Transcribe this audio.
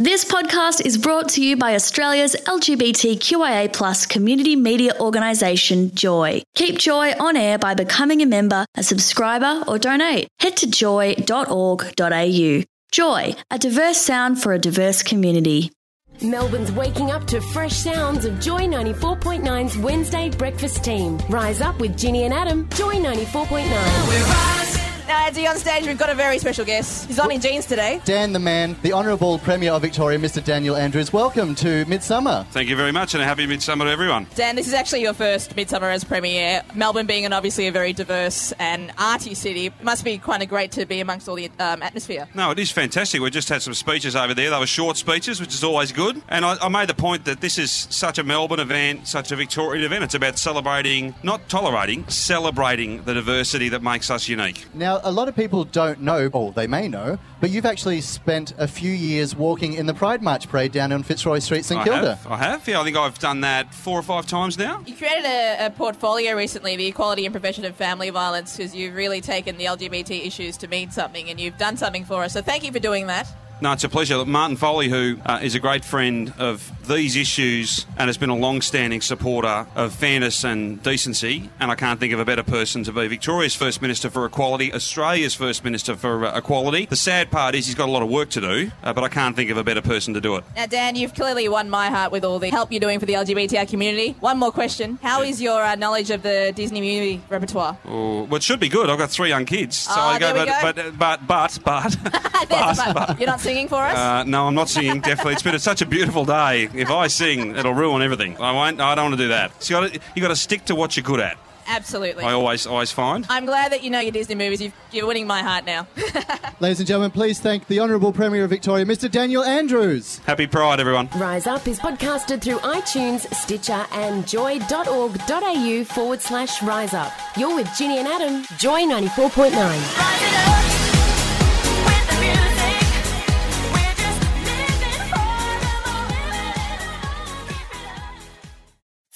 This podcast is brought to you by Australia's LGBTQIA plus community media organisation, Joy. Keep Joy on air by becoming a member, a subscriber, or donate. Head to joy.org.au. Joy, a diverse sound for a diverse community. Melbourne's waking up to fresh sounds of Joy 94.9's Wednesday breakfast team. Rise up with Ginni and Adam, Joy 94.9. Now, on stage, we've got a very special guest. He's on in jeans today. Dan the man, the Honourable Premier of Victoria, Mr. Daniel Andrews. Welcome to Midsumma. Thank you very much, and a happy Midsumma to everyone. Dan, this is actually your first Midsumma as Premier. Melbourne being an obviously a very diverse and arty city, it must be kind of great to be amongst all the um, atmosphere. No, it is fantastic. We just had some speeches over there. They were short speeches, which is always good. And I, I made the point that this is such a Melbourne event, such a Victorian event. It's about celebrating, not tolerating, celebrating the diversity that makes us unique. Now, a lot of people don't know, or they may know, but you've actually spent a few years walking in the Pride March parade down on Fitzroy Street, St I Kilda. have, I have. Yeah, I think I've done that four or five times now. You created a, a portfolio recently, the Equality and Prevention of Family Violence, because you've really taken the LGBT issues to mean something and you've done something for us. So thank you for doing that. No, it's a pleasure. Martin Foley, who uh, is a great friend of these issues and has been a long standing supporter of fairness and decency, and I can't think of a better person to be Victoria's First Minister for Equality, Australia's First Minister for uh, Equality. The sad part is he's got a lot of work to do, uh, but I can't think of a better person to do it. Now, Dan, you've clearly won my heart with all the help you're doing for the LGBTI community. One more question How is your uh, knowledge of the Disney movie repertoire? Oh, well, it should be good. I've got three young kids. So Oh, I there we but, go. but, but, but, but, but, but. You're not singing for us? Uh, no, I'm not singing. Definitely, it's been such a beautiful day. If I sing, it'll ruin everything. I won't. I don't want to do that. So you got you got to stick to what you're good at. Absolutely. I always always find. I'm glad that you know your Disney movies. You've, you're winning my heart now. Ladies and gentlemen, please thank the Honourable Premier of Victoria, Mr. Daniel Andrews. Happy Pride, everyone. Rise Up is podcasted through iTunes, Stitcher, and joy.org.au forward slash rise up. You're with Ginni and Adam, Joy 94.9.